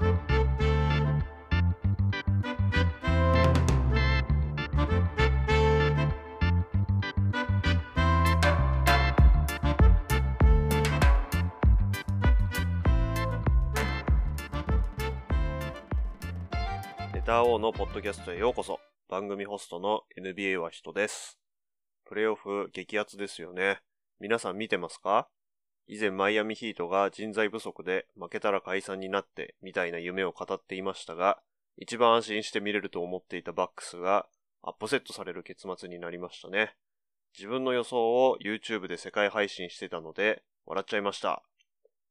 レター王のポッドキャストへようこそ。番組ホストの NBA は人です。プレイオフ激アツですよね。皆さん見てますか？以前マイアミヒートが人材不足で負けたら解散になってみたいな夢を語っていましたが、一番安心して見れると思っていたバックスがアップセットされる結末になりましたね。自分の予想を YouTube で世界配信してたので笑っちゃいました。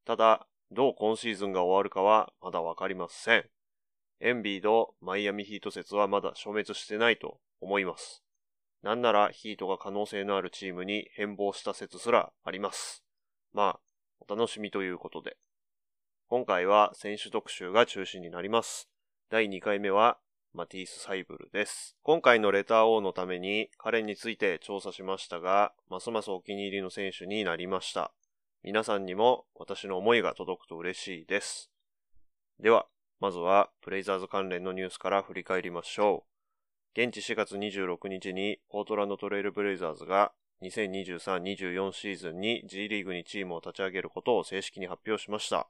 ただ、どう今シーズンが終わるかはまだわかりません。エンビード、マイアミヒート説はまだ消滅してないと思います。なんならヒートが可能性のあるチームに変貌した説すらあります。まあ、お楽しみということで。今回は選手特集が中心になります。第2回目はマティース・サイブルです。今回のレター王のために彼について調査しましたが、ますますお気に入りの選手になりました。皆さんにも私の思いが届くと嬉しいです。では、まずは、ブレイザーズ関連のニュースから振り返りましょう。現地4月26日に、ポートランドトレイルブレイザーズが、2023-24シーズンに G リーグにチームを立ち上げることを正式に発表しました。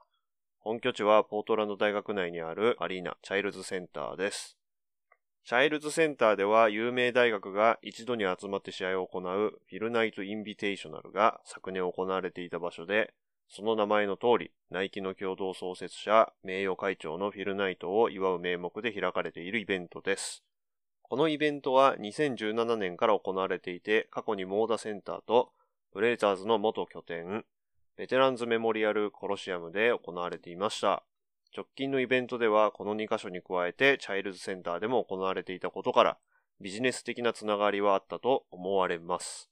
本拠地はポートランド大学内にあるアリーナ、チャイルズセンターです。チャイルズセンターでは有名大学が一度に集まって試合を行うフィルナイト・インビテーショナルが昨年行われていた場所で、その名前の通り、ナイキの共同創設者、名誉会長のフィルナイトを祝う名目で開かれているイベントです。このイベントは2017年から行われていて、過去にモーダセンターと、ブレイザーズの元拠点、ベテランズメモリアルコロシアムで行われていました。直近のイベントではこの2カ所に加えてチャイルズセンターでも行われていたことから、ビジネス的なつながりはあったと思われます。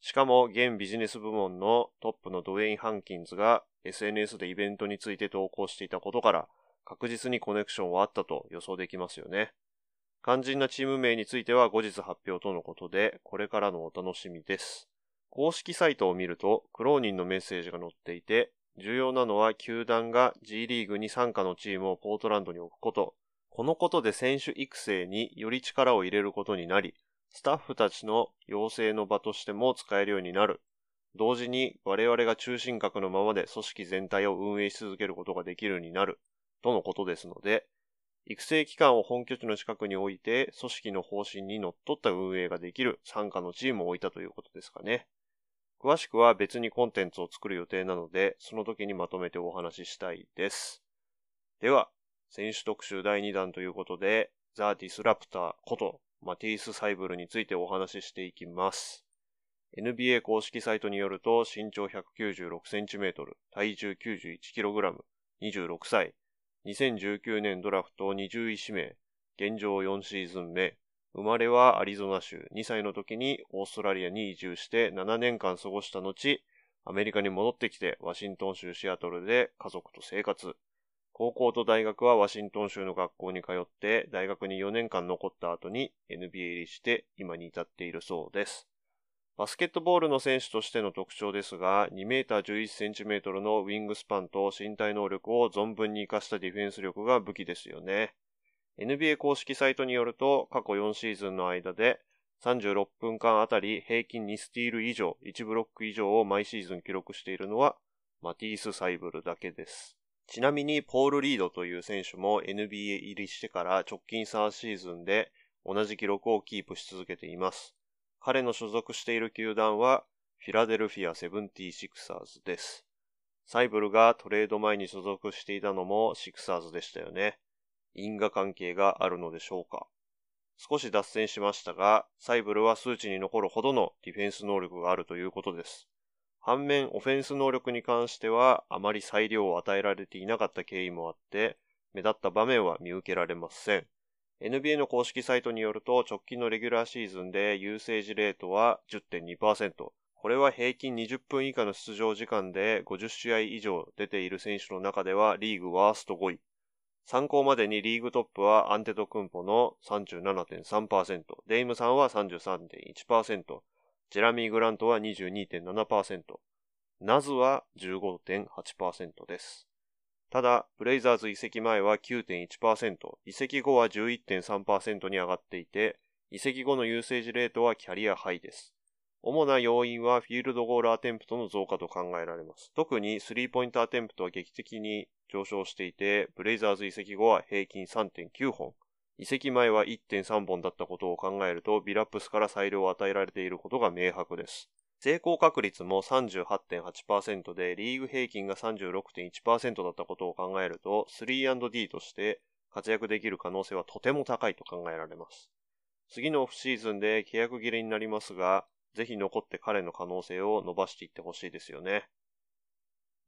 しかも、現ビジネス部門のトップのドウェイン・ハンキンズが SNS でイベントについて投稿していたことから、確実にコネクションはあったと予想できますよね。肝心なチーム名については後日発表とのことで、これからのお楽しみです。公式サイトを見ると、クローニンのメッセージが載っていて、重要なのは球団が G リーグに参加のチームをポートランドに置くこと。このことで選手育成により力を入れることになり、スタッフたちの養成の場としても使えるようになる。同時に我々が中心核のままで組織全体を運営し続けることができるようになる。とのことですので、育成機関を本拠地の近くに置いて、組織の方針にのっった運営ができる参加のチームを置いたということですかね。詳しくは別にコンテンツを作る予定なので、その時にまとめてお話ししたいです。では、選手特集第2弾ということで、ザ・ディスラプターことマティース・サイブルについてお話ししていきます。NBA 公式サイトによると、身長 196cm、体重 91kg、26歳、2019年ドラフト20位指名、現状4シーズン目、生まれはアリゾナ州、2歳の時にオーストラリアに移住して7年間過ごした後、アメリカに戻ってきてワシントン州シアトルで家族と生活。高校と大学はワシントン州の学校に通って、大学に4年間残った後に NBA 入りして今に至っているそうです。バスケットボールの選手としての特徴ですが、2メーター11センチメートルのウィングスパンと身体能力を存分に活かしたディフェンス力が武器ですよね。NBA 公式サイトによると、過去4シーズンの間で、36分間あたり平均2スティール以上、1ブロック以上を毎シーズン記録しているのは、マティース・サイブルだけです。ちなみに、ポール・リードという選手も NBA 入りしてから直近3シーズンで同じ記録をキープし続けています。彼の所属している球団は、フィラデルフィア・セブンティシクサーズです。サイブルがトレード前に所属していたのもシクサーズでしたよね。因果関係があるのでしょうか。少し脱線しましたが、サイブルは数値に残るほどのディフェンス能力があるということです。反面、オフェンス能力に関しては、あまり裁量を与えられていなかった経緯もあって、目立った場面は見受けられません。NBA の公式サイトによると、直近のレギュラーシーズンでユーセージレートは10.2%。これは平均20分以下の出場時間で50試合以上出ている選手の中ではリーグワースト5位。参考までにリーグトップはアンテトクンポの37.3%、デイムさんは33.1%、ジェラミー・グラントは22.7%、ナズは15.8%です。ただ、ブレイザーズ移籍前は9.1%、移籍後は11.3%に上がっていて、移籍後のユーセージレートはキャリアハイです。主な要因はフィールドゴールアテンプトの増加と考えられます。特にスリーポイントアテンプトは劇的に上昇していて、ブレイザーズ移籍後は平均3.9本、移籍前は1.3本だったことを考えると、ビラップスから裁量を与えられていることが明白です。成功確率も38.8%で、リーグ平均が36.1%だったことを考えると、3&D として活躍できる可能性はとても高いと考えられます。次のオフシーズンで契約切れになりますが、ぜひ残って彼の可能性を伸ばしていってほしいですよね。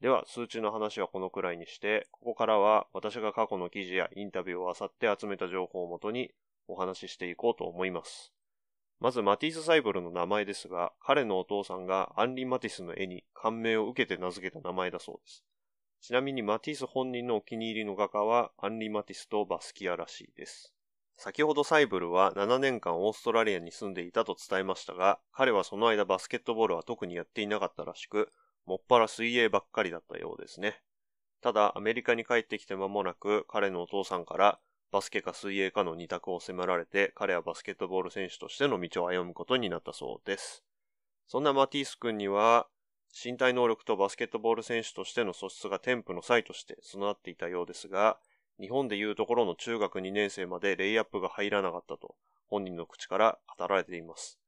では、数値の話はこのくらいにして、ここからは私が過去の記事やインタビューを漁って集めた情報をもとにお話ししていこうと思います。まずマティス・サイボルの名前ですが、彼のお父さんがアンリ・マティスの絵に感銘を受けて名付けた名前だそうです。ちなみにマティス本人のお気に入りの画家はアンリ・マティスとバスキアらしいです。先ほどサイブルは7年間オーストラリアに住んでいたと伝えましたが、彼はその間バスケットボールは特にやっていなかったらしく、もっぱら水泳ばっかりだったようですね。ただ、アメリカに帰ってきて間もなく、彼のお父さんからバスケか水泳かの二択を迫られて、彼はバスケットボール選手としての道を歩むことになったそうです。そんなマティース君には、身体能力とバスケットボール選手としての素質が添付の際として備わっていたようですが、日本でいうところの中学2年生までレイアップが入らなかったと、本人の口から語られています。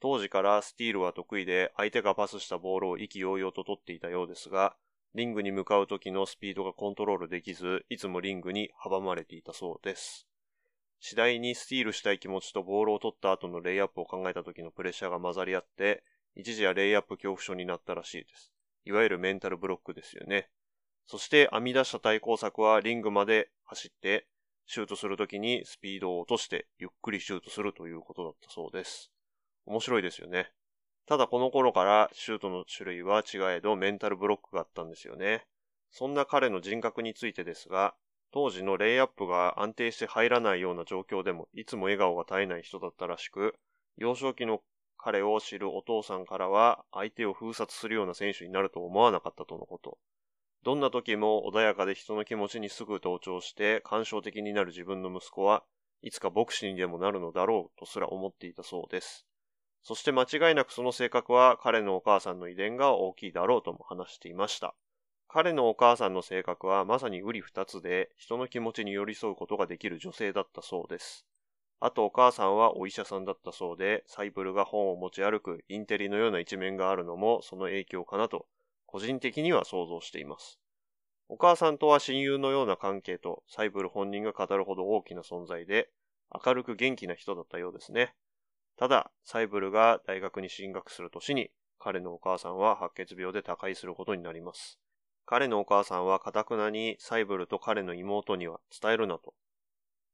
当時からスティールは得意で、相手がパスしたボールを意気揚々と取っていたようですが、リングに向かう時のスピードがコントロールできず、いつもリングに阻まれていたそうです。次第にスティールしたい気持ちとボールを取った後のレイアップを考えた時のプレッシャーが混ざり合って、一時はレイアップ恐怖症になったらしいです。いわゆるメンタルブロックですよね。そして編み出した対抗策はリングまで走って、シュートするときにスピードを落としてゆっくりシュートするということだったそうです。面白いですよね。ただこの頃からシュートの種類は違えどメンタルブロックがあったんですよね。そんな彼の人格についてですが、当時のレイアップが安定して入らないような状況でもいつも笑顔が絶えない人だったらしく、幼少期の彼を知るお父さんからは相手を封殺するような選手になると思わなかったとのこと。どんな時も穏やかで人の気持ちにすぐ同調して感傷的になる自分の息子はいつか牧師にでもなるのだろうとすら思っていたそうです。そして間違いなくその性格は彼のお母さんの遺伝が大きいだろうとも話していました。彼のお母さんの性格はまさに瓜二つで人の気持ちに寄り添うことができる女性だったそうです。あとお母さんはお医者さんだったそうで、サイブルが本を持ち歩くインテリのような一面があるのもその影響かなと、個人的には想像しています。お母さんとは親友のような関係とサイブル本人が語るほど大きな存在で、明るく元気な人だったようですね。ただ、サイブルが大学に進学する年に、彼のお母さんは白血病で他界することになります。彼のお母さんは堅くなにサイブルと彼の妹には伝えるなと、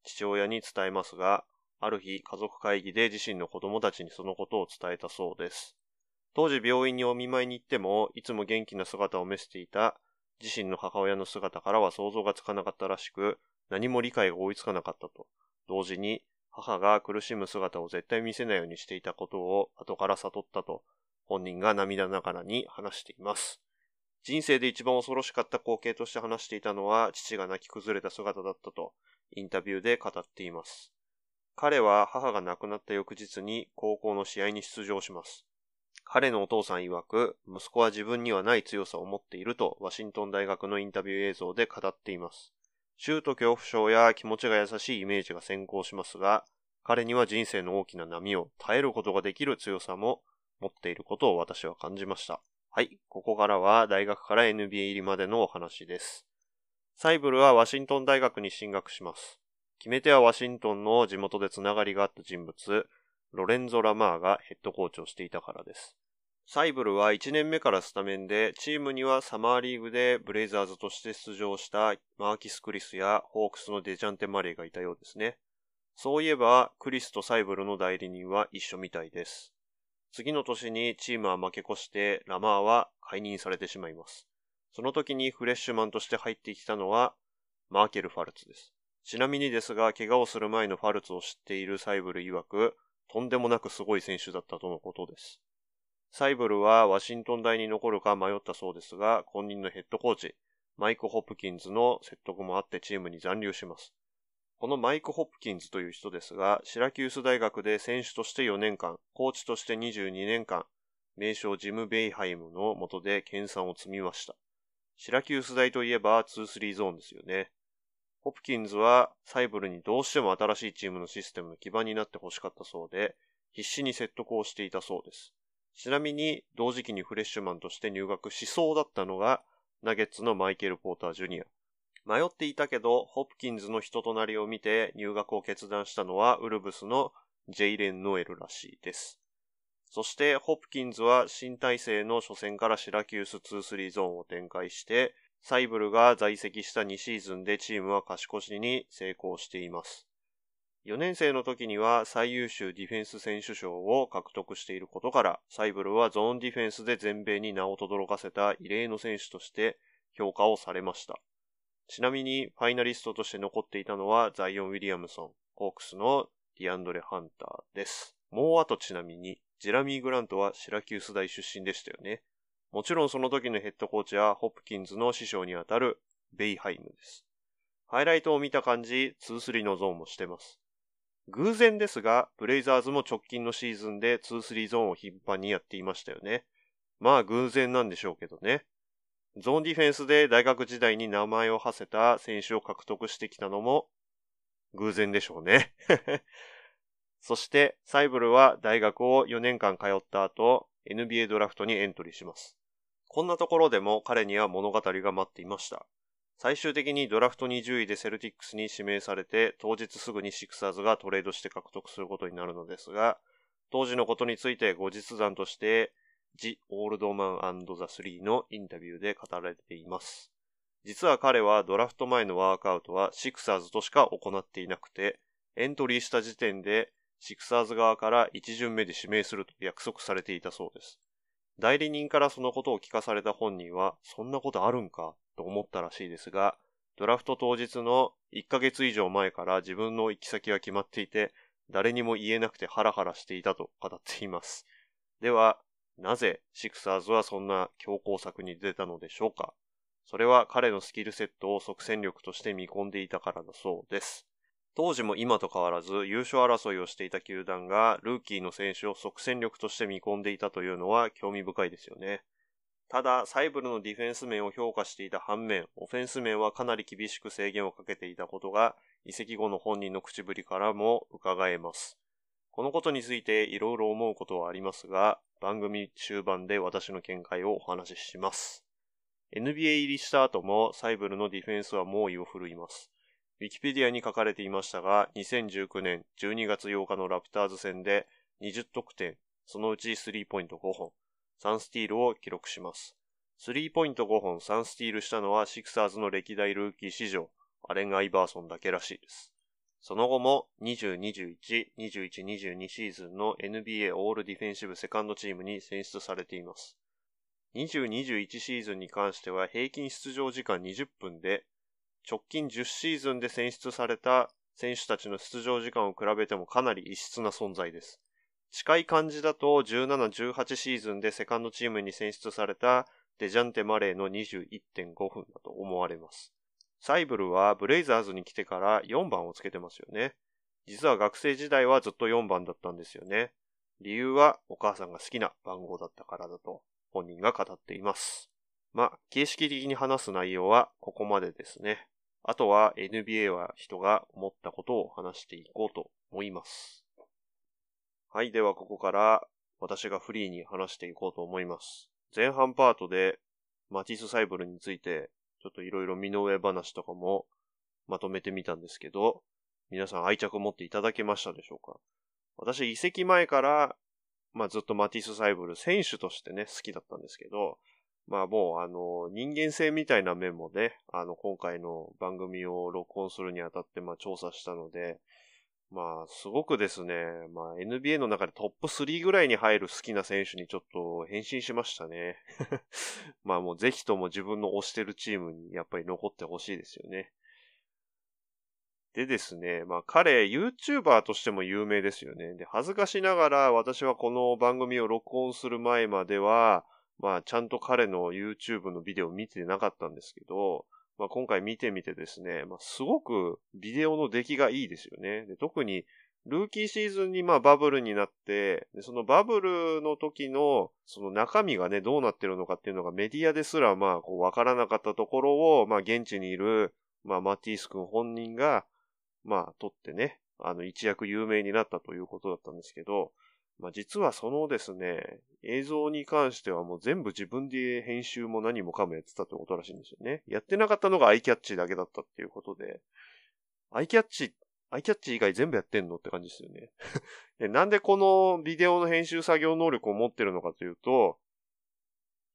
父親に伝えますが、ある日家族会議で自身の子供たちにそのことを伝えたそうです。当時病院にお見舞いに行っても、いつも元気な姿を見せていた自身の母親の姿からは想像がつかなかったらしく、何も理解が追いつかなかったと。同時に母が苦しむ姿を絶対見せないようにしていたことを後から悟ったと本人が涙ながらに話しています。人生で一番恐ろしかった光景として話していたのは父が泣き崩れた姿だったとインタビューで語っています。彼は母が亡くなった翌日に高校の試合に出場します。彼のお父さん曰く、息子は自分にはない強さを持っているとワシントン大学のインタビュー映像で語っています。シュート恐怖症や気持ちが優しいイメージが先行しますが、彼には人生の大きな波を耐えることができる強さも持っていることを私は感じました。はい、ここからは大学から NBA 入りまでのお話です。サイブルはワシントン大学に進学します。決め手はワシントンの地元でつながりがあった人物、ロレンゾ・ラマーがヘッドコーチをしていたからです。サイブルは1年目からスタメンで、チームにはサマーリーグでブレイザーズとして出場したマーキス・クリスやホークスのデジャンテ・マレーがいたようですね。そういえば、クリスとサイブルの代理人は一緒みたいです。次の年にチームは負け越して、ラマーは解任されてしまいます。その時にフレッシュマンとして入ってきたのは、マーケル・ファルツです。ちなみにですが、怪我をする前のファルツを知っているサイブル曰く、とんでもなくすごい選手だったとのことです。サイブルはワシントン大に残るか迷ったそうですが、本人のヘッドコーチ、マイク・ホプキンズの説得もあってチームに残留します。このマイク・ホプキンズという人ですが、シラキュース大学で選手として4年間、コーチとして22年間、名将ジム・ベイハイムの下で研鑽を積みました。シラキュース大といえば2-3ゾーンですよね。ホプキンズはサイブルにどうしても新しいチームのシステムの基盤になってほしかったそうで、必死に説得をしていたそうです。ちなみに、同時期にフレッシュマンとして入学しそうだったのが、ナゲッツのマイケル・ポーター・ジュニア。迷っていたけど、ホプキンズの人となりを見て入学を決断したのは、ウルブスのジェイレン・ノエルらしいです。そして、ホプキンズは新体制の初戦からシラキュース2-3ゾーンを展開して、サイブルが在籍した2シーズンでチームは勝ち越しに成功しています。4年生の時には最優秀ディフェンス選手賞を獲得していることから、サイブルはゾーンディフェンスで全米に名を轟かせた異例の選手として評価をされました。ちなみに、ファイナリストとして残っていたのはザイオン・ウィリアムソン、ホークスのディアンドレ・ハンターです。もうあとちなみに、ジェラミー・グラントはシラキュース大出身でしたよね。もちろんその時のヘッドコーチはホップキンズの師匠にあたるベイハイムです。ハイライトを見た感じ、2-3のゾーンもしてます。偶然ですが、ブレイザーズも直近のシーズンで2-3ゾーンを頻繁にやっていましたよね。まあ偶然なんでしょうけどね。ゾーンディフェンスで大学時代に名前を馳せた選手を獲得してきたのも偶然でしょうね。そして、サイブルは大学を4年間通った後、NBA ドラフトにエントリーします。こんなところでも彼には物語が待っていました。最終的にドラフト20位でセルティックスに指名されて、当日すぐにシクサーズがトレードして獲得することになるのですが、当時のことについて後日談として、ジ・オールドマンザ・スリーのインタビューで語られています。実は彼はドラフト前のワークアウトはシクサーズとしか行っていなくて、エントリーした時点でシクサーズ側から1巡目で指名すると約束されていたそうです。代理人からそのことを聞かされた本人は、そんなことあるんか？と思ったらしいですが、ドラフト当日の1ヶ月以上前から自分の行き先が決まっていて、誰にも言えなくてハラハラしていたと語っています。では、なぜシクサーズはそんな強行策に出たのでしょうか？それは彼のスキルセットを即戦力として見込んでいたからだそうです。当時も今と変わらず優勝争いをしていた球団がルーキーの選手を即戦力として見込んでいたというのは興味深いですよね。ただ、サイブルのディフェンス面を評価していた反面、オフェンス面はかなり厳しく制限をかけていたことが移籍後の本人の口ぶりからも伺えます。このことについていろいろ思うことはありますが、番組終盤で私の見解をお話しします。NBA 入りした後もサイブルのディフェンスは猛威を振るいます。ウィキペディアに書かれていましたが、2019年12月8日のラプターズ戦で20得点、そのうちスリーポイント5本、3スティールを記録します。スリーポイント5本、3スティールしたのはシクサーズの歴代ルーキー史上、アレン・アイバーソンだけらしいです。その後も2021、21-22シーズンの NBA オールディフェンシブセカンドチームに選出されています。2021シーズンに関しては平均出場時間20分で直近10シーズンで選出された選手たちの出場時間を比べてもかなり異質な存在です。近い感じだと17、18シーズンでセカンドチームに選出されたデジャンテ・マレーの21.5分だと思われます。サイブルはブレイザーズに来てから4番をつけてますよね。実は学生時代はずっと4番だったんですよね。理由はお母さんが好きな番号だったからだと本人が語っています。まあ、形式的に話す内容はここまでですね。あとは NBA は人が思ったことを話していこうと思います。はい、ではここから私がフリーに話していこうと思います。前半パートでマティス・サイブルについてちょっといろいろ身の上話とかもまとめてみたんですけど、皆さん愛着を持っていただけましたでしょうか？私移籍前から、まあずっとマティス・サイブル選手としてね、好きだったんですけど、まあもうあの人間性みたいな面もね、あの今回の番組を録音するにあたってまあ調査したので、まあすごくですね、まあ NBA の中でトップ3ぐらいに入る好きな選手にちょっと変身しましたね。まあもうぜひとも自分の推してるチームにやっぱり残ってほしいですよね。でですね、まあ彼 YouTuber としても有名ですよね。で、恥ずかしながら私はこの番組を録音する前までは、まあ、ちゃんと彼の YouTube のビデオ見てなかったんですけど、まあ、今回見てみてですね、まあ、すごくビデオの出来がいいですよね。で特にルーキーシーズンにまあバブルになって、でそのバブルの時のその中身がね、どうなってるのかっていうのがメディアですらまあこうわからなかったところを、まあ現地にいる、まあマティース君本人が、まあ撮ってね、あの一躍有名になったということだったんですけど、まあ実はそのですね、映像に関してはもう全部自分で編集も何もかもやってたってことらしいんですよね。やってなかったのがアイキャッチだけだったっていうことで、アイキャッチアイキャッチ以外全部やってんのって感じですよね で。なんでこのビデオの編集作業能力を持ってるのかというと、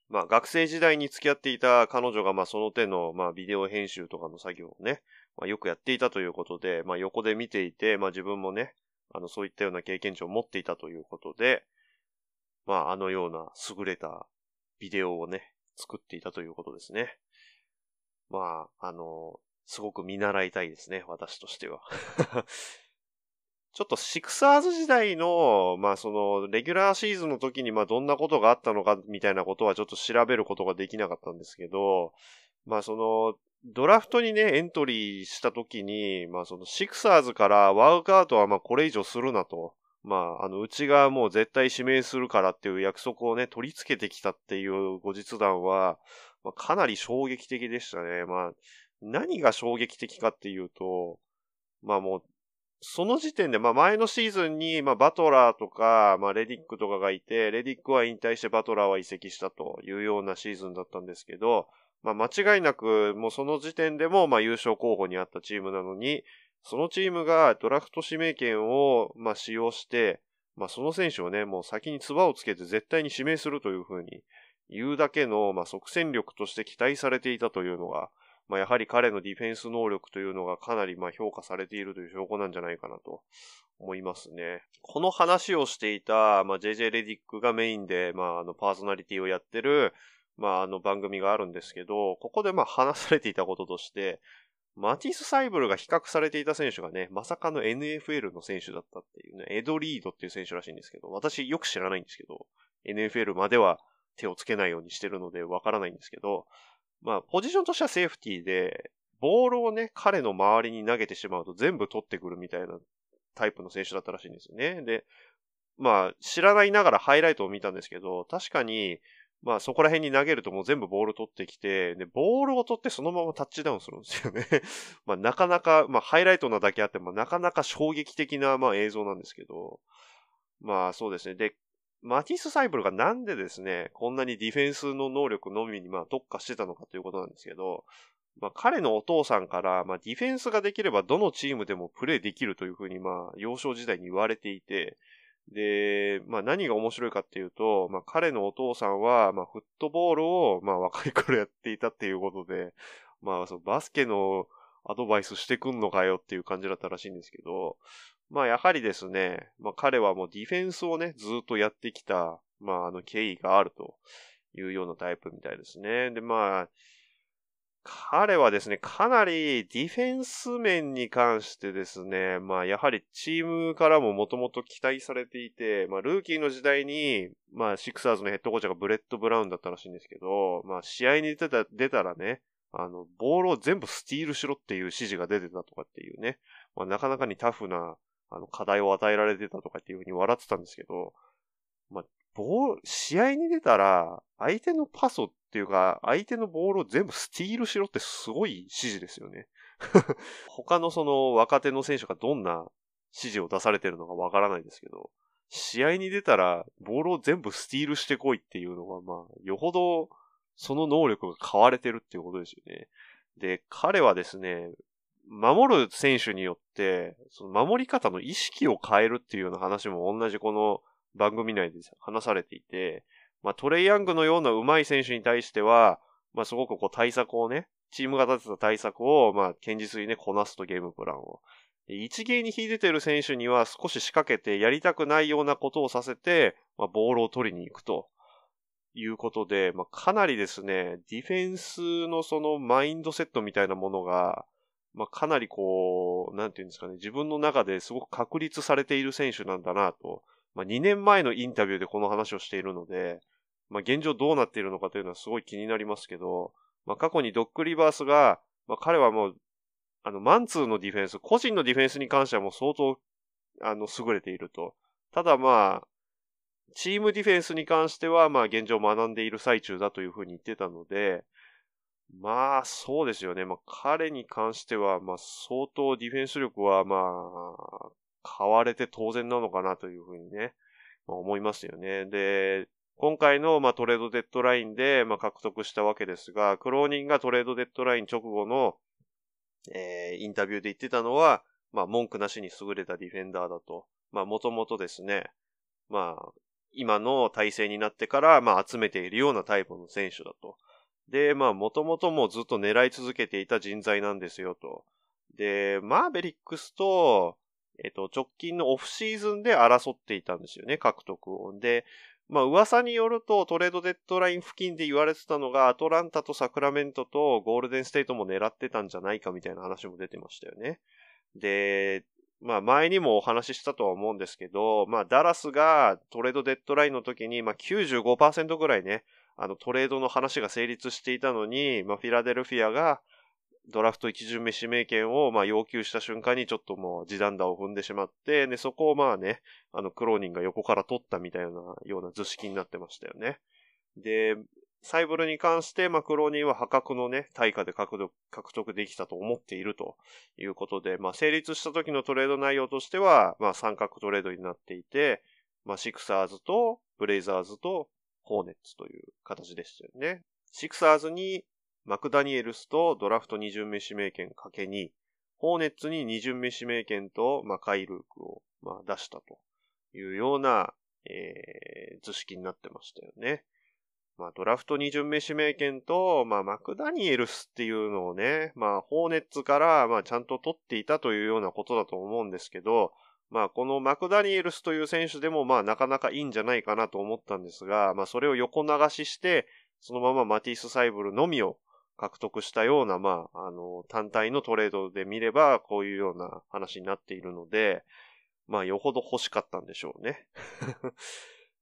まあ学生時代に付き合っていた彼女がまあその手のまあビデオ編集とかの作業をね、まあ、よくやっていたということで、まあ横で見ていて、まあ自分もね、あのそういったような経験値を持っていたということで、まああのような優れたビデオをね、作っていたということですね。まあ、あの、すごく見習いたいですね、私としては。ちょっとシクサーズ時代の、まあその、レギュラーシーズンの時にまあどんなことがあったのかみたいなことはちょっと調べることができなかったんですけど、まあその、ドラフトにね、エントリーした時に、まあそのシクサーズからワークアウトはまあこれ以上するなと。まあ、あの、うちがもう絶対指名するからっていう約束をね、取り付けてきたっていう後日談は、まあ、かなり衝撃的でしたね。まあ、何が衝撃的かっていうと、まあもう、その時点で、まあ前のシーズンに、まあバトラーとか、まあレディックとかがいて、レディックは引退してバトラーは移籍したというようなシーズンだったんですけど、まあ間違いなく、もうその時点でも、まあ優勝候補にあったチームなのに、そのチームがドラフト指名権を、まあ使用して、まあその選手をね、もう先に唾をつけて絶対に指名するというふうに言うだけの、まあ即戦力として期待されていたというのが、まあ、やはり彼のディフェンス能力というのがかなりまあ評価されているという証拠なんじゃないかなと思いますね。この話をしていた、まあ、JJ レディックがメインで、まあ、あの、パーソナリティをやってる、まあ、あの番組があるんですけど、ここでまあ話されていたこととして、マティス・サイブルが比較されていた選手がね、まさかの NFL の選手だったっていうね、エド・リードっていう選手らしいんですけど、私よく知らないんですけど、NFL までは手をつけないようにしてるのでわからないんですけど、まあ、ポジションとしてはセーフティーで、ボールをね、彼の周りに投げてしまうと全部取ってくるみたいなタイプの選手だったらしいんですよね。で、まあ、知らないながらハイライトを見たんですけど、確かに、まあそこら辺に投げるともう全部ボール取ってきて、で、ボールを取ってそのままタッチダウンするんですよね。まあなかなか、まあハイライトなだけあってもなかなか衝撃的なまあ映像なんですけど、まあそうですね。で、マティス・サイブルがなんでですね、こんなにディフェンスの能力のみにまあ特化してたのかということなんですけど、まあ彼のお父さんから、まあディフェンスができればどのチームでもプレーできるというふうにまあ幼少時代に言われていて、で、まあ何が面白いかっていうと、まあ彼のお父さんは、まあフットボールをまあ若い頃やっていたっていうことで、まあそのバスケのアドバイスしてくんのかよっていう感じだったらしいんですけど、まあやはりですね、まあ彼はもうディフェンスをね、ずっとやってきた、まああの経緯があるというようなタイプみたいですね。でまあ、彼はですね、かなりディフェンス面に関してですね、まあやはりチームからももともと期待されていて、まあルーキーの時代に、まあシクサーズのヘッドコーチがブレット・ブラウンだったらしいんですけど、まあ試合に出た出たらね、あの、ボールを全部スティールしろっていう指示が出てたとかっていうね、まあなかなかにタフなあの、課題を与えられてたとかっていうふうに笑ってたんですけど、まあ、ボール、試合に出たら、相手のパスっていうか、相手のボールを全部スティールしろってすごい指示ですよね。他のその若手の選手がどんな指示を出されてるのかわからないですけど、試合に出たら、ボールを全部スティールしてこいっていうのが、まあ、よほどその能力が買われてるっていうことですよね。で、彼はですね、守る選手によって、その守り方の意識を変えるっていうような話も同じこの番組内で話されていて、まあトレイヤングのような上手い選手に対しては、まあすごくこう対策をね、チームが立てた対策を、まあ堅実にね、こなすとゲームプランを。一芸に引いてる選手には少し仕掛けてやりたくないようなことをさせて、まあ、ボールを取りに行くということで、まあ、かなりですね、ディフェンスのそのマインドセットみたいなものが、まあ、かなりこう、なんていうんですかね、自分の中ですごく確立されている選手なんだなと、まあ、2年前のインタビューでこの話をしているので、まあ、現状どうなっているのかというのはすごい気になりますけど、まあ、過去にドックリバースが、まあ、彼はもう、あの、マンツーのディフェンス、個人のディフェンスに関してはもう相当、あの、優れていると。ただまあ、チームディフェンスに関しては、まあ、現状学んでいる最中だというふうに言ってたので、まあ、そうですよね。まあ、彼に関しては、まあ、相当ディフェンス力は、まあ、買われて当然なのかなというふうにね、まあ、思いますよね。で、今回の、まあ、トレードデッドラインで、まあ、獲得したわけですが、クローニンがトレードデッドライン直後の、えー、インタビューで言ってたのは、まあ、文句なしに優れたディフェンダーだと。まあ、もともとですね、まあ、今の体制になってから、まあ、集めているようなタイプの選手だと。で、まあ、もともともずっと狙い続けていた人材なんですよと。で、マーベリックスと、えっと、直近のオフシーズンで争っていたんですよね、獲得を。で、まあ噂によるとトレードデッドライン付近で言われてたのがアトランタとサクラメントとゴールデンステートも狙ってたんじゃないかみたいな話も出てましたよね。で、まあ前にもお話ししたとは思うんですけど、まあダラスがトレードデッドラインの時にまあ95%ぐらいね、あのトレードの話が成立していたのに、まあフィラデルフィアがドラフト1巡目指名権をまあ要求した瞬間にちょっともう地団打を踏んでしまって、で、そこをまあね、あのクローニンが横から取ったみたいなような図式になってましたよね。で、サイブルに関して、まあ、クローニンは破格のね、対価で獲得獲得できたと思っているということで、まあ、成立した時のトレード内容としては、まあ、三角トレードになっていて、まあ、シクサーズとブレイザーズとホーネッツという形でしたよね。シクサーズにマクダニエルスとドラフト2巡目指名権かけ2、ホーネッツに2巡目指名権と、まあ、カイルークを、まあ、出したというような、えー、図式になってましたよね。まあ、ドラフト2巡目指名権と、まあ、マクダニエルスっていうのをね、まあ、ホーネッツから、まあ、ちゃんと取っていたというようなことだと思うんですけど、まあ、このマクダニエルスという選手でも、まあ、なかなかいいんじゃないかなと思ったんですが、まあ、それを横流しして、そのままマティス・サイブルのみを獲得したような、まあ、あの、単体のトレードで見れば、こういうような話になっているので、まあ、よほど欲しかったんでしょうね。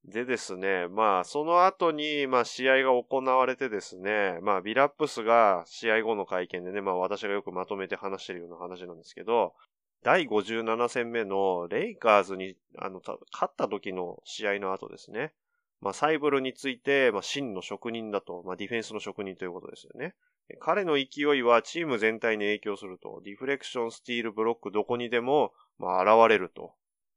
でですね、まあ、その後に、まあ、試合が行われてですね、まあ、ビラップスが試合後の会見でね、まあ、私がよくまとめて話してるような話なんですけど、第57戦目のレイカーズに、あの、勝った時の試合の後ですね。まあ、サイブルについて、まあ、真の職人だと、まあ、ディフェンスの職人ということですよね。彼の勢いはチーム全体に影響すると。ディフレクション、スティール、ブロック、どこにでも、まあ、現れると。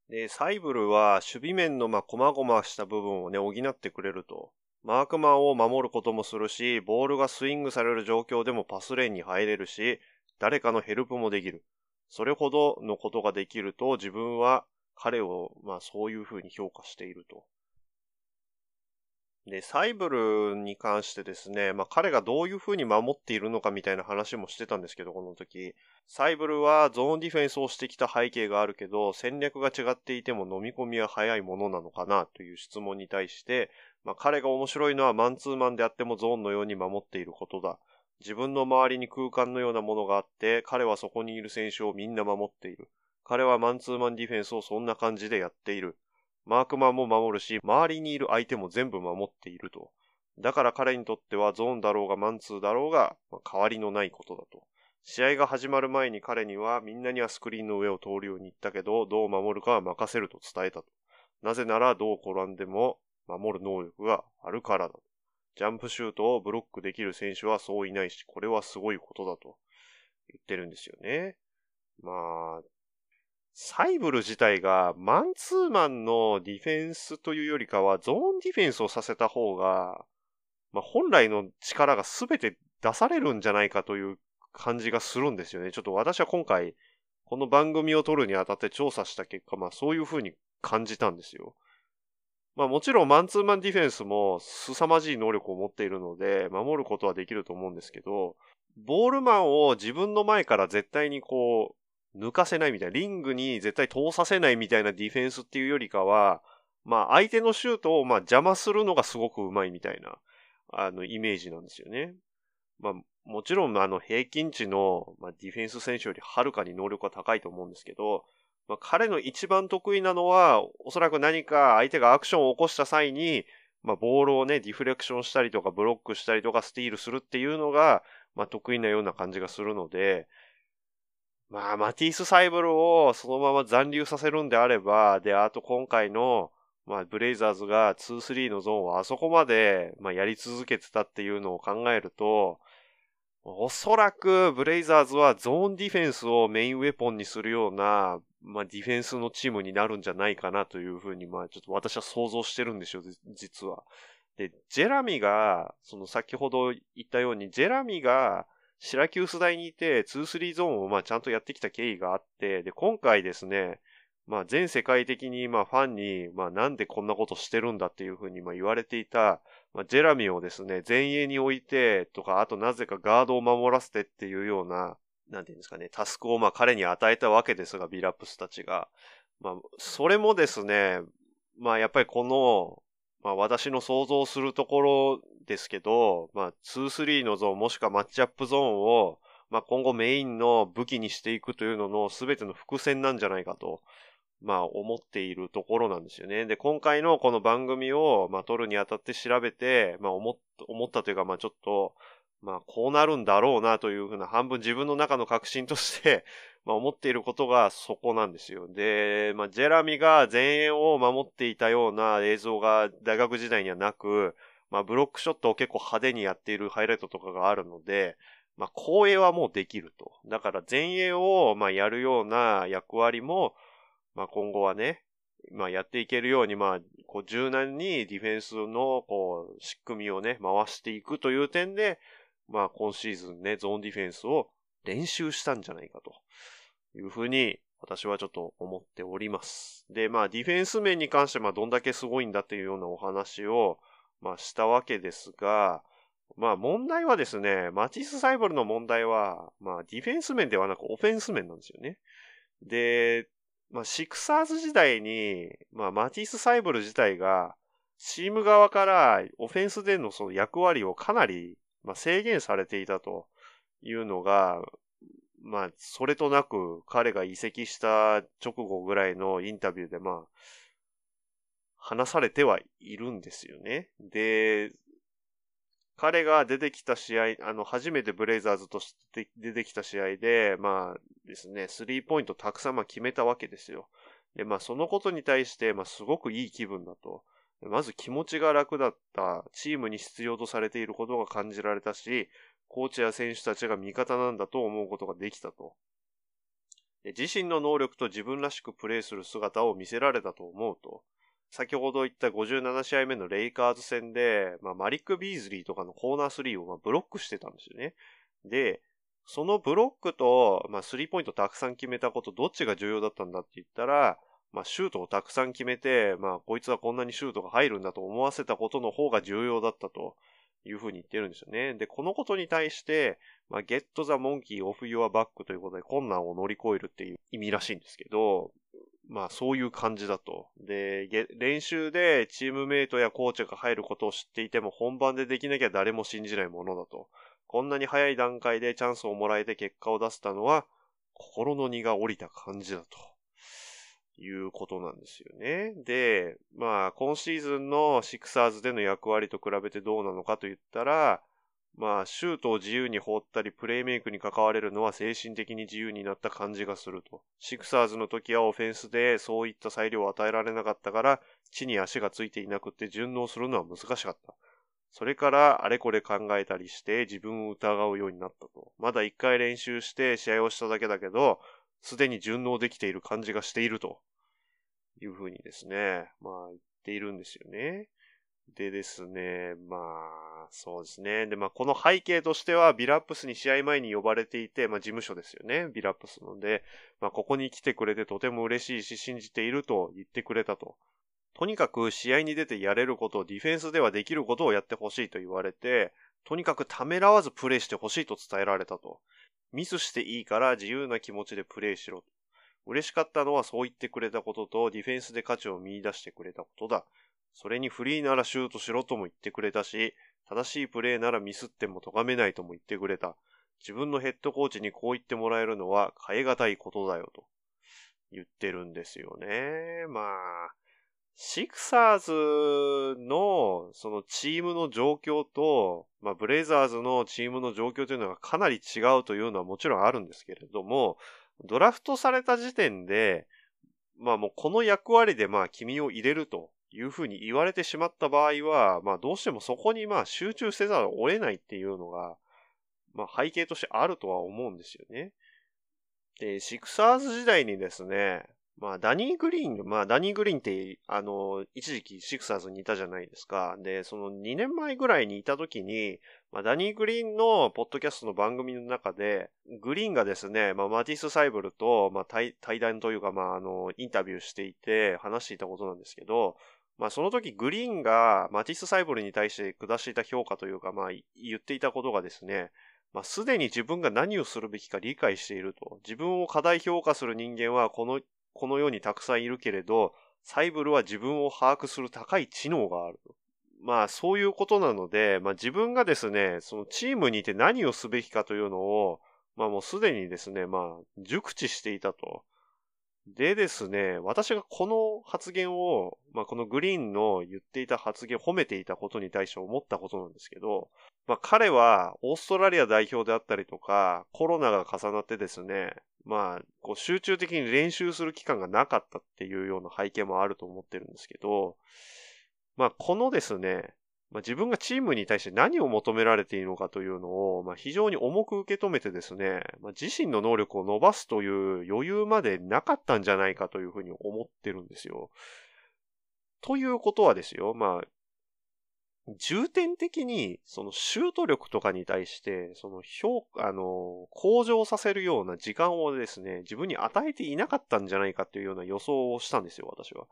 で、サイブルは守備面の、まあ、細々した部分をね、補ってくれると。マークマンを守ることもするし、ボールがスイングされる状況でもパスレーンに入れるし、誰かのヘルプもできる。それほどのことができると自分は彼を、まあそういうふうに評価していると。で、サイブルに関してですね、まあ彼がどういう風に守っているのかみたいな話もしてたんですけど、この時。サイブルはゾーンディフェンスをしてきた背景があるけど、戦略が違っていても飲み込みは早いものなのかなという質問に対して、まあ彼が面白いのはマンツーマンであってもゾーンのように守っていることだ。自分の周りに空間のようなものがあって、彼はそこにいる選手をみんな守っている。彼はマンツーマンディフェンスをそんな感じでやっている。マークマンも守るし、周りにいる相手も全部守っていると。だから彼にとってはゾーンだろうがマンツーだろうが、まあ、変わりのないことだと。試合が始まる前に彼にはみんなにはスクリーンの上を通るように言ったけど、どう守るかは任せると伝えたと。なぜならどう転んでも守る能力があるからだと。ジャンプシュートをブロックできる選手はそういないし、これはすごいことだと言ってるんですよね。まあ、サイブル自体がマンツーマンのディフェンスというよりかはゾーンディフェンスをさせた方が、まあ、本来の力が全て出されるんじゃないかという感じがするんですよね。ちょっと私は今回、この番組を撮るにあたって調査した結果、まあそういう風に感じたんですよ。まあもちろんマンツーマンディフェンスも凄まじい能力を持っているので、守ることはできると思うんですけど、ボールマンを自分の前から絶対にこう、抜かせないみたいな、リングに絶対通させないみたいなディフェンスっていうよりかは、まあ相手のシュートをまあ邪魔するのがすごくうまいみたいな、あの、イメージなんですよね。まあもちろんあの平均値の、ディフェンス選手よりはるかに能力が高いと思うんですけど、まあ、彼の一番得意なのは、おそらく何か相手がアクションを起こした際に、まあ、ボールをね、ディフレクションしたりとか、ブロックしたりとか、スティールするっていうのが、まあ、得意なような感じがするので、まあ、マティス・サイブルをそのまま残留させるんであれば、で、あと今回の、まあ、ブレイザーズが2-3のゾーンをあそこまで、まあ、やり続けてたっていうのを考えると、おそらくブレイザーズはゾーンディフェンスをメインウェポンにするような、まあ、ディフェンスのチームになるんじゃないかなというふうに、まあ、ちょっと私は想像してるんですよ、実は。で、ジェラミが、その先ほど言ったように、ジェラミが、シラキュース大にいて、2-3ゾーンをまあちゃんとやってきた経緯があって、で、今回ですね、まあ全世界的にまあファンに、まあなんでこんなことしてるんだっていうふうにまあ言われていた、まあ、ジェラミーをですね、前衛に置いてとか、あとなぜかガードを守らせてっていうような、なんていうんですかね、タスクをまあ彼に与えたわけですが、ビラプスたちが。まあ、それもですね、まあやっぱりこの、まあ私の想像するところですけど、まあ2-3のゾーンもしくはマッチアップゾーンを、まあ今後メインの武器にしていくというのの全ての伏線なんじゃないかと。まあ思っているところなんですよね。で、今回のこの番組を、まあ撮るにあたって調べて、まあ思っ思ったというか、まあちょっと、まあこうなるんだろうなというふうな半分自分の中の確信として まあ思っていることがそこなんですよ。で、まあジェラミが前衛を守っていたような映像が大学時代にはなく、まあブロックショットを結構派手にやっているハイライトとかがあるので、まあ後衛はもうできると。だから前衛をまあやるような役割も、まあ今後はね、まあやっていけるように、まあ、こう柔軟にディフェンスの、こう、仕組みをね、回していくという点で、まあ今シーズンね、ゾーンディフェンスを練習したんじゃないかというふうに私はちょっと思っております。で、まあディフェンス面に関してまあどんだけすごいんだっていうようなお話をまあしたわけですが、まあ問題はですね、マティス・サイボルの問題は、まあディフェンス面ではなくオフェンス面なんですよね。で、まあ、シクサーズ時代に、まあ、マティス・サイボル自体が、チーム側からオフェンスでのその役割をかなり、まあ、制限されていたというのが、まあ、それとなく彼が移籍した直後ぐらいのインタビューで、まあ、話されてはいるんですよね。で、彼が出てきた試合、あの、初めてブレイザーズとして出てきた試合で、まあですね、スリーポイントたくさんま決めたわけですよ。で、まあそのことに対して、まあすごくいい気分だと。まず気持ちが楽だった、チームに必要とされていることが感じられたし、コーチや選手たちが味方なんだと思うことができたと。自身の能力と自分らしくプレーする姿を見せられたと思うと。先ほど言った57試合目のレイカーズ戦で、まあ、マリック・ビーズリーとかのコーナー3をまブロックしてたんですよね。で、そのブロックと、まあ、スリーポイントたくさん決めたこと、どっちが重要だったんだって言ったら、まあ、シュートをたくさん決めて、まあ、こいつはこんなにシュートが入るんだと思わせたことの方が重要だったというふうに言ってるんですよね。で、このことに対して、まあ、ゲットザモンキーオフユアバックということで困難を乗り越えるっていう意味らしいんですけど、まあそういう感じだと。で、練習でチームメイトやコーチが入ることを知っていても本番でできなきゃ誰も信じないものだと。こんなに早い段階でチャンスをもらえて結果を出せたのは心の荷が下りた感じだと。いうことなんですよね。で、まあ、今シーズンのシクサーズでの役割と比べてどうなのかと言ったら、まあ、シュートを自由に放ったり、プレイメイクに関われるのは精神的に自由になった感じがすると。シクサーズの時はオフェンスでそういった裁量を与えられなかったから、地に足がついていなくて順応するのは難しかった。それからあれこれ考えたりして自分を疑うようになったと。まだ一回練習して試合をしただけだけど、すでに順応できている感じがしているというふうにですね、まあ言っているんですよね。でですね、まあ、そうですね。で、まあ、この背景としては、ビラップスに試合前に呼ばれていて、まあ、事務所ですよね。ビラップスので、まあ、ここに来てくれてとても嬉しいし、信じていると言ってくれたと。とにかく試合に出てやれることをディフェンスではできることをやってほしいと言われて、とにかくためらわずプレイしてほしいと伝えられたと。ミスしていいから自由な気持ちでプレイしろ。嬉しかったのはそう言ってくれたことと、ディフェンスで価値を見出してくれたことだ。それにフリーならシュートしろとも言ってくれたし、正しいプレーならミスっても咎めないとも言ってくれた。自分のヘッドコーチにこう言ってもらえるのは変え難いことだよと言ってるんですよね。まあ、シクサーズの、そのチームの状況と、まあ、ブレイザーズのチームの状況というのがかなり違うというのはもちろんあるんですけれども、ドラフトされた時点で、まあもうこの役割でまあ君を入れるというふうに言われてしまった場合は、まあどうしてもそこにまあ集中せざるを得ないっていうのが、まあ背景としてあるとは思うんですよね。で、シクサーズ時代にですね、まあ、ダニー・グリーン、まあ、ダニー・グリーンって、あの、一時期シクサーズにいたじゃないですか。で、その2年前ぐらいにいた時に、まあ、ダニー・グリーンのポッドキャストの番組の中で、グリーンがですね、まあ、マティス・サイブルと、まあ、対対談というか、まあ、あの、インタビューしていて話していたことなんですけど、まあ、その時グリーンがマティス・サイブルに対して下していた評価というか、まあ、言っていたことがですね、まあ、すでに自分が何をするべきか理解していると。自分を過大評価する人間はこのこの世にたくさんいるけれど、サイブルは自分を把握する高い知能がある。まあそういうことなので、まあ自分がですね、そのチームにいて何をすべきかというのを、まあもうすでにですね、まあ熟知していたと。でですね、私がこの発言を、まあこのグリーンの言っていた発言を褒めていたことに対して思ったことなんですけど、まあ彼はオーストラリア代表であったりとか、コロナが重なってですね、まあ、こう集中的に練習する期間がなかったっていうような背景もあると思ってるんですけど、まあ、このですね、まあ、自分がチームに対して何を求められているのかというのを、まあ、非常に重く受け止めてですね、まあ、自身の能力を伸ばすという余裕までなかったんじゃないかというふうに思ってるんですよ。ということはですよ、まあ、重点的に、そのシュート力とかに対して、その評価、あの、向上させるような時間をですね、自分に与えていなかったんじゃないかっていうような予想をしたんですよ、私は。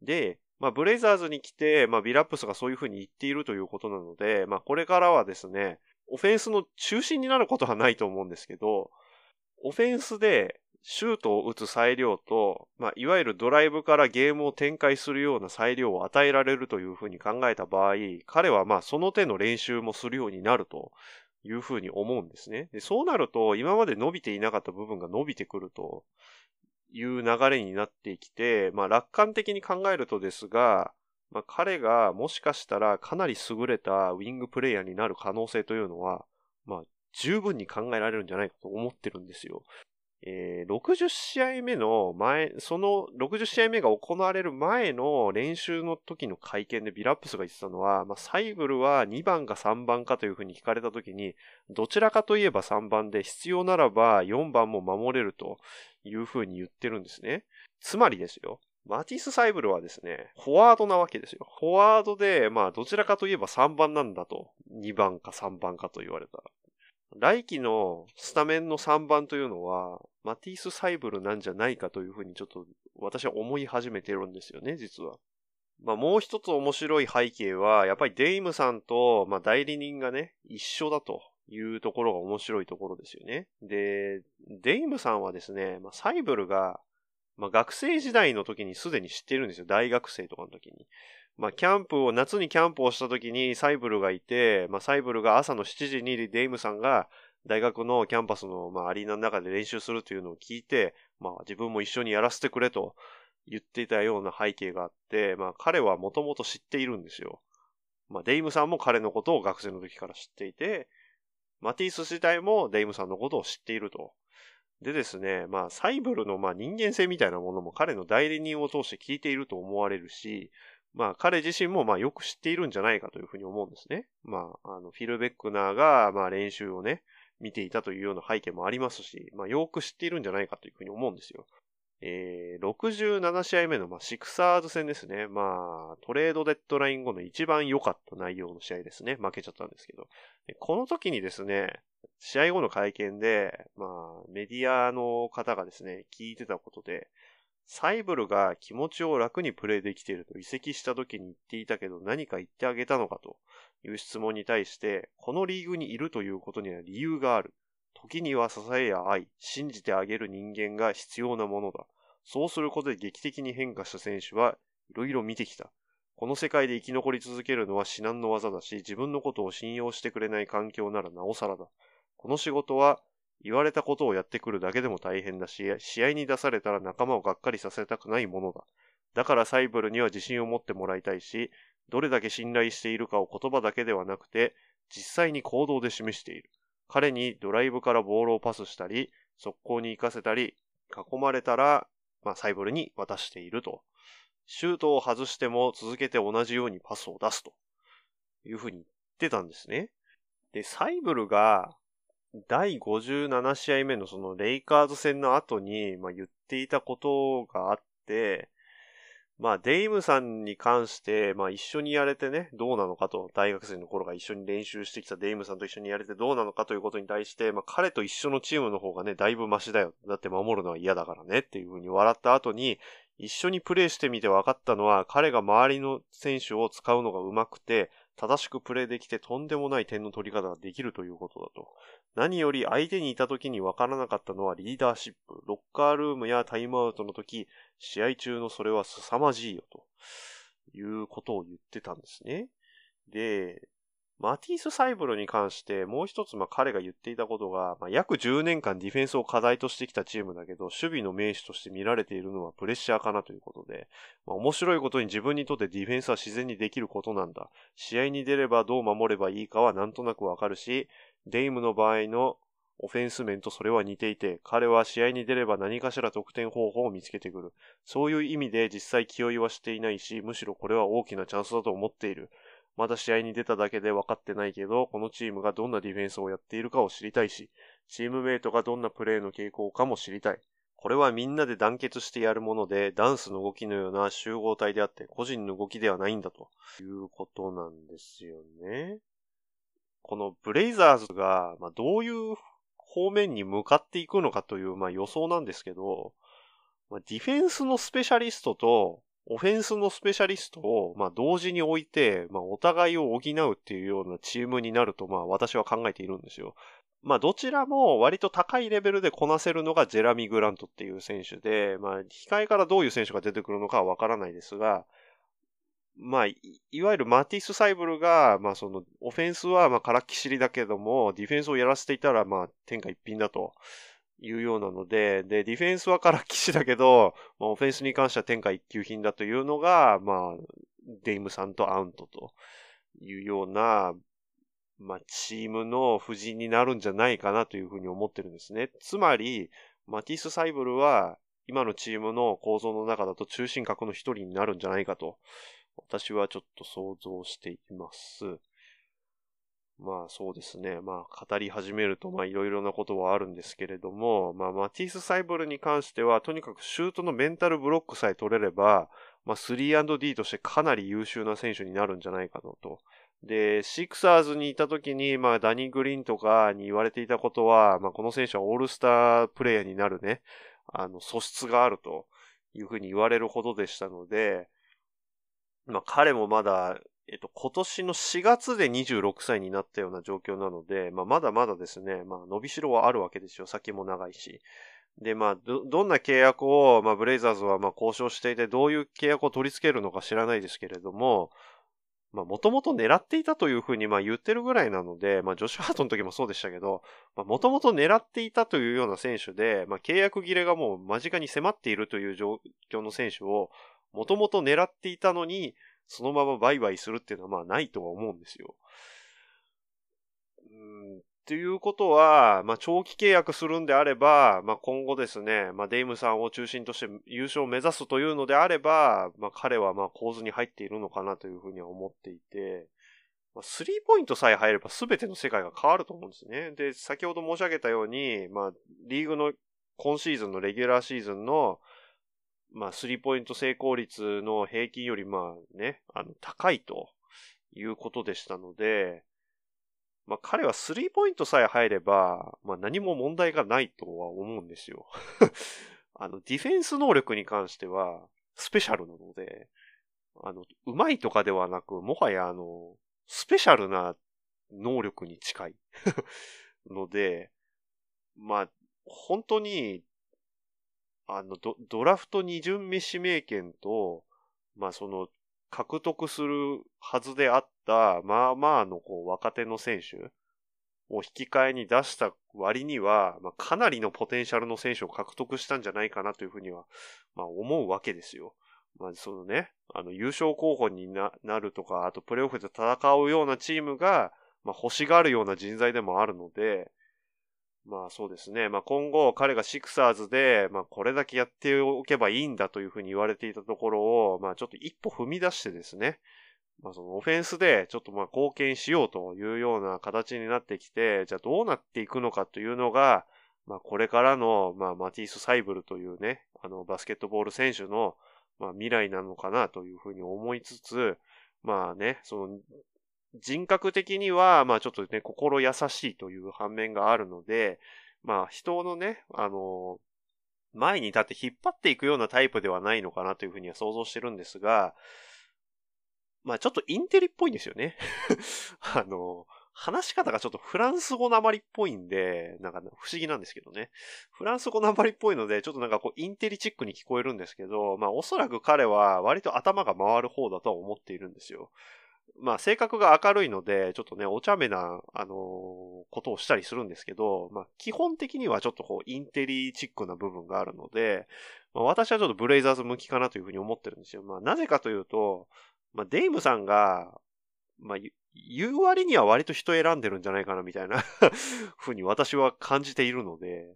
で、まあ、ブレイザーズに来て、まあ、ビラップスがそういうふうに言っているということなので、まあ、これからはですね、オフェンスの中心になることはないと思うんですけど、オフェンスでシュートを打つ裁量と、まあ、いわゆるドライブからゲームを展開するような裁量を与えられるというふうに考えた場合、彼はまあその手の練習もするようになるというふうに思うんですね。でそうなると、今まで伸びていなかった部分が伸びてくるという流れになってきて、まあ楽観的に考えるとですが、まあ彼がもしかしたらかなり優れたウィングプレイヤーになる可能性というのは、まあ十分に考えられるんじゃないかと思ってるんですよ。えー、60試合目の前、その60試合目が行われる前の練習の時の会見でビラップスが言ってたのは、まあ、サイブルは2番か3番かというふうに聞かれた時に、どちらかといえば3番で必要ならば4番も守れるというふうに言ってるんですね。つまりですよ。マティス・サイブルはですね、フォワードなわけですよ。フォワードで、まあ、どちらかといえば3番なんだと。2番か3番かと言われたら。来季のスタメンの3番というのは、マティス・サイブルなんじゃないかというふうにちょっと私は思い始めてるんですよね、実は。まあもう一つ面白い背景は、やっぱりデイムさんと、まあ代理人がね、一緒だというところが面白いところですよね。で、デイムさんはですね、まあ、サイブルが、まあ学生時代の時にすでに知ってるんですよ。大学生とかの時に。まあ、キャンプを、夏にキャンプをした時にサイブルがいて、まあ、サイブルが朝の7時にデイムさんが大学のキャンパスの、まあ、アリーナの中で練習するというのを聞いて、まあ、自分も一緒にやらせてくれと言っていたような背景があって、まあ、彼はもともと知っているんですよ。まあ、デイムさんも彼のことを学生の時から知っていて、マティス自体もデイムさんのことを知っていると。でですね、まあ、サイブルのまあ人間性みたいなものも彼の代理人を通して聞いていると思われるし、まあ彼自身もまあよく知っているんじゃないかというふうに思うんですね。まあ、あの、フィル・ベックナーがまあ練習をね、見ていたというような背景もありますし、まあよく知っているんじゃないかというふうに思うんですよ。えー、67試合目の、まあ、シクサーズ戦ですね。まあ、トレードデッドライン後の一番良かった内容の試合ですね。負けちゃったんですけど。この時にですね、試合後の会見で、まあ、メディアの方がですね、聞いてたことで、サイブルが気持ちを楽にプレイできていると移籍した時に言っていたけど何か言ってあげたのかという質問に対して、このリーグにいるということには理由がある。時には支えや愛、信じてあげる人間が必要なものだ。そうすることで劇的に変化した選手はいろいろ見てきた。この世界で生き残り続けるのは至難の技だし、自分のことを信用してくれない環境ならなおさらだ。この仕事は言われたことをやってくるだけでも大変だし、試合に出されたら仲間をがっかりさせたくないものだ。だからサイブルには自信を持ってもらいたいし、どれだけ信頼しているかを言葉だけではなくて、実際に行動で示している。彼にドライブからボールをパスしたり、速攻に行かせたり、囲まれたら、まあ、サイブルに渡していると。シュートを外しても続けて同じようにパスを出すというふうに言ってたんですね。で、サイブルが第57試合目のそのレイカーズ戦の後に、まあ、言っていたことがあって、まあ、デイムさんに関して、まあ、一緒にやれてね、どうなのかと、大学生の頃が一緒に練習してきたデイムさんと一緒にやれてどうなのかということに対して、まあ、彼と一緒のチームの方がね、だいぶマシだよ。だって守るのは嫌だからね、っていうふうに笑った後に、一緒にプレイしてみて分かったのは、彼が周りの選手を使うのが上手くて、正しくプレイできてとんでもない点の取り方ができるということだと。何より相手にいた時に分からなかったのはリーダーシップ。ロッカールームやタイムアウトの時、試合中のそれは凄まじいよということを言ってたんですね。で、マティス・サイブルに関してもう一つまあ彼が言っていたことが、まあ、約10年間ディフェンスを課題としてきたチームだけど、守備の名手として見られているのはプレッシャーかなということで、まあ、面白いことに自分にとってディフェンスは自然にできることなんだ。試合に出ればどう守ればいいかはなんとなくわかるし、デイムの場合のオフェンス面とそれは似ていて、彼は試合に出れば何かしら得点方法を見つけてくる。そういう意味で実際気負いはしていないし、むしろこれは大きなチャンスだと思っている。まだ試合に出ただけで分かってないけど、このチームがどんなディフェンスをやっているかを知りたいし、チームメイトがどんなプレーの傾向かも知りたい。これはみんなで団結してやるもので、ダンスの動きのような集合体であって、個人の動きではないんだということなんですよね。このブレイザーズが、まあ、どういう方面に向かっていくのかという、まあ、予想なんですけど、まあ、ディフェンスのスペシャリストとオフェンスのスペシャリストを、まあ、同時に置いて、まあ、お互いを補うっていうようなチームになると、まあ、私は考えているんですよ。まあ、どちらも割と高いレベルでこなせるのがジェラミー・グラントっていう選手で、まあ、控えからどういう選手が出てくるのかはわからないですが、まあい、いわゆるマティス・サイブルが、まあその、オフェンスはまあからっきしりだけども、ディフェンスをやらせていたらまあ天下一品だと。いうようなので、で、ディフェンスはから騎士だけど、まあ、オフェンスに関しては天下一級品だというのが、まあ、デイムさんとアウントというような、まあ、チームの布陣になるんじゃないかなというふうに思ってるんですね。つまり、マティス・サイブルは、今のチームの構造の中だと中心核の一人になるんじゃないかと、私はちょっと想像しています。まあそうですね。まあ語り始めるとまあいろいろなことはあるんですけれども、まあマティス・サイボルに関してはとにかくシュートのメンタルブロックさえ取れれば、まあ 3&D としてかなり優秀な選手になるんじゃないかなと。で、シクサーズにいた時に、まあダニー・グリーンとかに言われていたことは、まあこの選手はオールスタープレイヤーになるね、あの素質があるというふうに言われるほどでしたので、まあ彼もまだえっと、今年の4月で26歳になったような状況なので、まあ、まだまだですね、まあ、伸びしろはあるわけですよ。先も長いし。で、まあ、ど、どんな契約を、まあ、ブレイザーズは、まあ、交渉していて、どういう契約を取り付けるのか知らないですけれども、まあ、もともと狙っていたというふうに、まあ、言ってるぐらいなので、まあ、ジョシュ・ハートの時もそうでしたけど、まあ、もともと狙っていたというような選手で、まあ、契約切れがもう間近に迫っているという状況の選手を、もともと狙っていたのに、そのまま売買するっていうのはまあないとは思うんですよ。うんっていうことは、まあ、長期契約するんであれば、まあ、今後ですね、まあ、デイムさんを中心として優勝を目指すというのであれば、まあ、彼はまあ構図に入っているのかなというふうには思っていて、まあ、スリーポイントさえ入れば全ての世界が変わると思うんですね。で、先ほど申し上げたように、まあ、リーグの今シーズンのレギュラーシーズンのまあ、スリーポイント成功率の平均よりまあね、あの、高いということでしたので、まあ、彼はスリーポイントさえ入れば、まあ、何も問題がないとは思うんですよ。あの、ディフェンス能力に関しては、スペシャルなので、あの、うまいとかではなく、もはやあの、スペシャルな能力に近いので、まあ、本当にあの、ドドラフト二巡目指名権と、まあその、獲得するはずであった、まあまあのこう若手の選手を引き換えに出した割には、まあ、かなりのポテンシャルの選手を獲得したんじゃないかなというふうには、まあ思うわけですよ。まあ、そのね、あの、優勝候補になるとか、あとプレイオフで戦うようなチームが、まあ、欲しがるような人材でもあるので、まあそうですね。まあ今後彼がシクサーズで、まあこれだけやっておけばいいんだというふうに言われていたところを、まあちょっと一歩踏み出してですね。まあそのオフェンスでちょっとまあ貢献しようというような形になってきて、じゃあどうなっていくのかというのが、まあこれからの、まあマティス・サイブルというね、あのバスケットボール選手の、まあ未来なのかなというふうに思いつつ、まあね、その人格的には、まあちょっとね、心優しいという反面があるので、まあ人のね、あの、前に立って引っ張っていくようなタイプではないのかなというふうには想像してるんですが、まあちょっとインテリっぽいんですよね。あの、話し方がちょっとフランス語なまりっぽいんで、なんか不思議なんですけどね。フランス語なまりっぽいので、ちょっとなんかこうインテリチックに聞こえるんですけど、まあおそらく彼は割と頭が回る方だとは思っているんですよ。まあ性格が明るいので、ちょっとね、お茶目な、あのー、ことをしたりするんですけど、まあ基本的にはちょっとこうインテリチックな部分があるので、まあ、私はちょっとブレイザーズ向きかなというふうに思ってるんですよ。まあなぜかというと、まあデイムさんが、まあ言う割には割と人選んでるんじゃないかなみたいなふうに私は感じているので、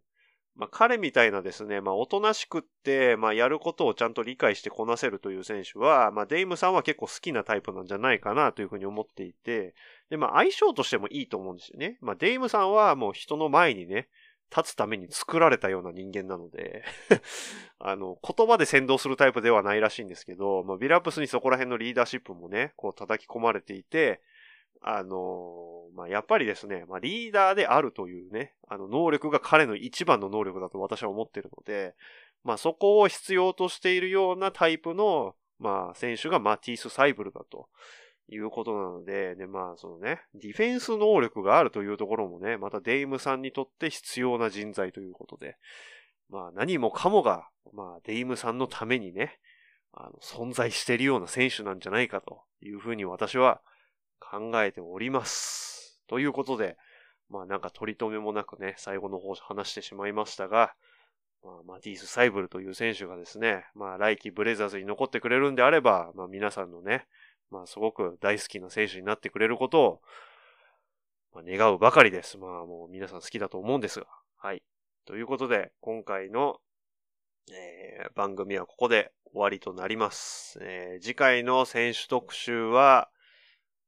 まあ、彼みたいなですね、まあ、おとなしくって、まあ、やることをちゃんと理解してこなせるという選手は、まあ、デイムさんは結構好きなタイプなんじゃないかなというふうに思っていて、で、まあ、相性としてもいいと思うんですよね。まあ、デイムさんはもう人の前にね、立つために作られたような人間なので あの、言葉で先導するタイプではないらしいんですけど、まあ、ビラプスにそこら辺のリーダーシップもね、こう叩き込まれていて、あのまあ、やっぱりですね、まあ、リーダーであるというね、あの、能力が彼の一番の能力だと私は思ってるので、まあ、そこを必要としているようなタイプの、まあ、選手がマティス・サイブルだということなので、で、まあ、そのね、ディフェンス能力があるというところもね、またデイムさんにとって必要な人材ということで、まあ、何もかもが、まあ、デイムさんのためにね、あの、存在しているような選手なんじゃないかというふうに私は考えております。ということで、まあなんか取り留めもなくね、最後の方話してしまいましたが、まあ、マティース・サイブルという選手がですね、まあ来季ブレザーズに残ってくれるんであれば、まあ皆さんのね、まあすごく大好きな選手になってくれることを、まあ、願うばかりです。まあもう皆さん好きだと思うんですが。はい。ということで、今回の、えー、番組はここで終わりとなります。えー、次回の選手特集は、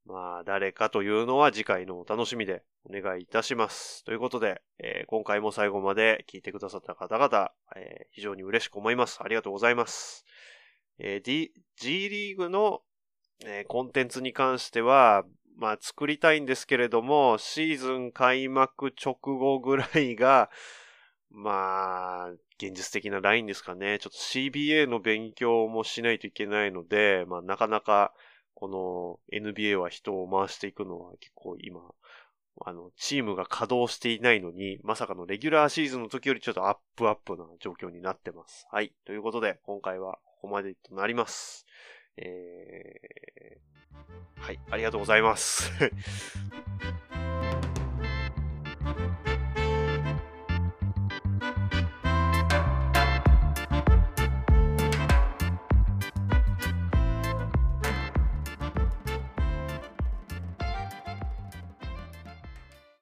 まあ、誰かというのは次回のお楽しみでお願いいたします。ということで、えー、今回も最後まで聞いてくださった方々、えー、非常に嬉しく思います。ありがとうございます。えー、D、G リーグの、えコンテンツに関しては、まあ、作りたいんですけれども、シーズン開幕直後ぐらいが、まあ、現実的なラインですかね。ちょっと CBA の勉強もしないといけないので、まあ、なかなか、この NBA は人を回していくのは結構今、あの、チームが稼働していないのに、まさかのレギュラーシーズンの時よりちょっとアップアップな状況になってます。はい。ということで、今回はここまでとなります。えー、はい。ありがとうございます。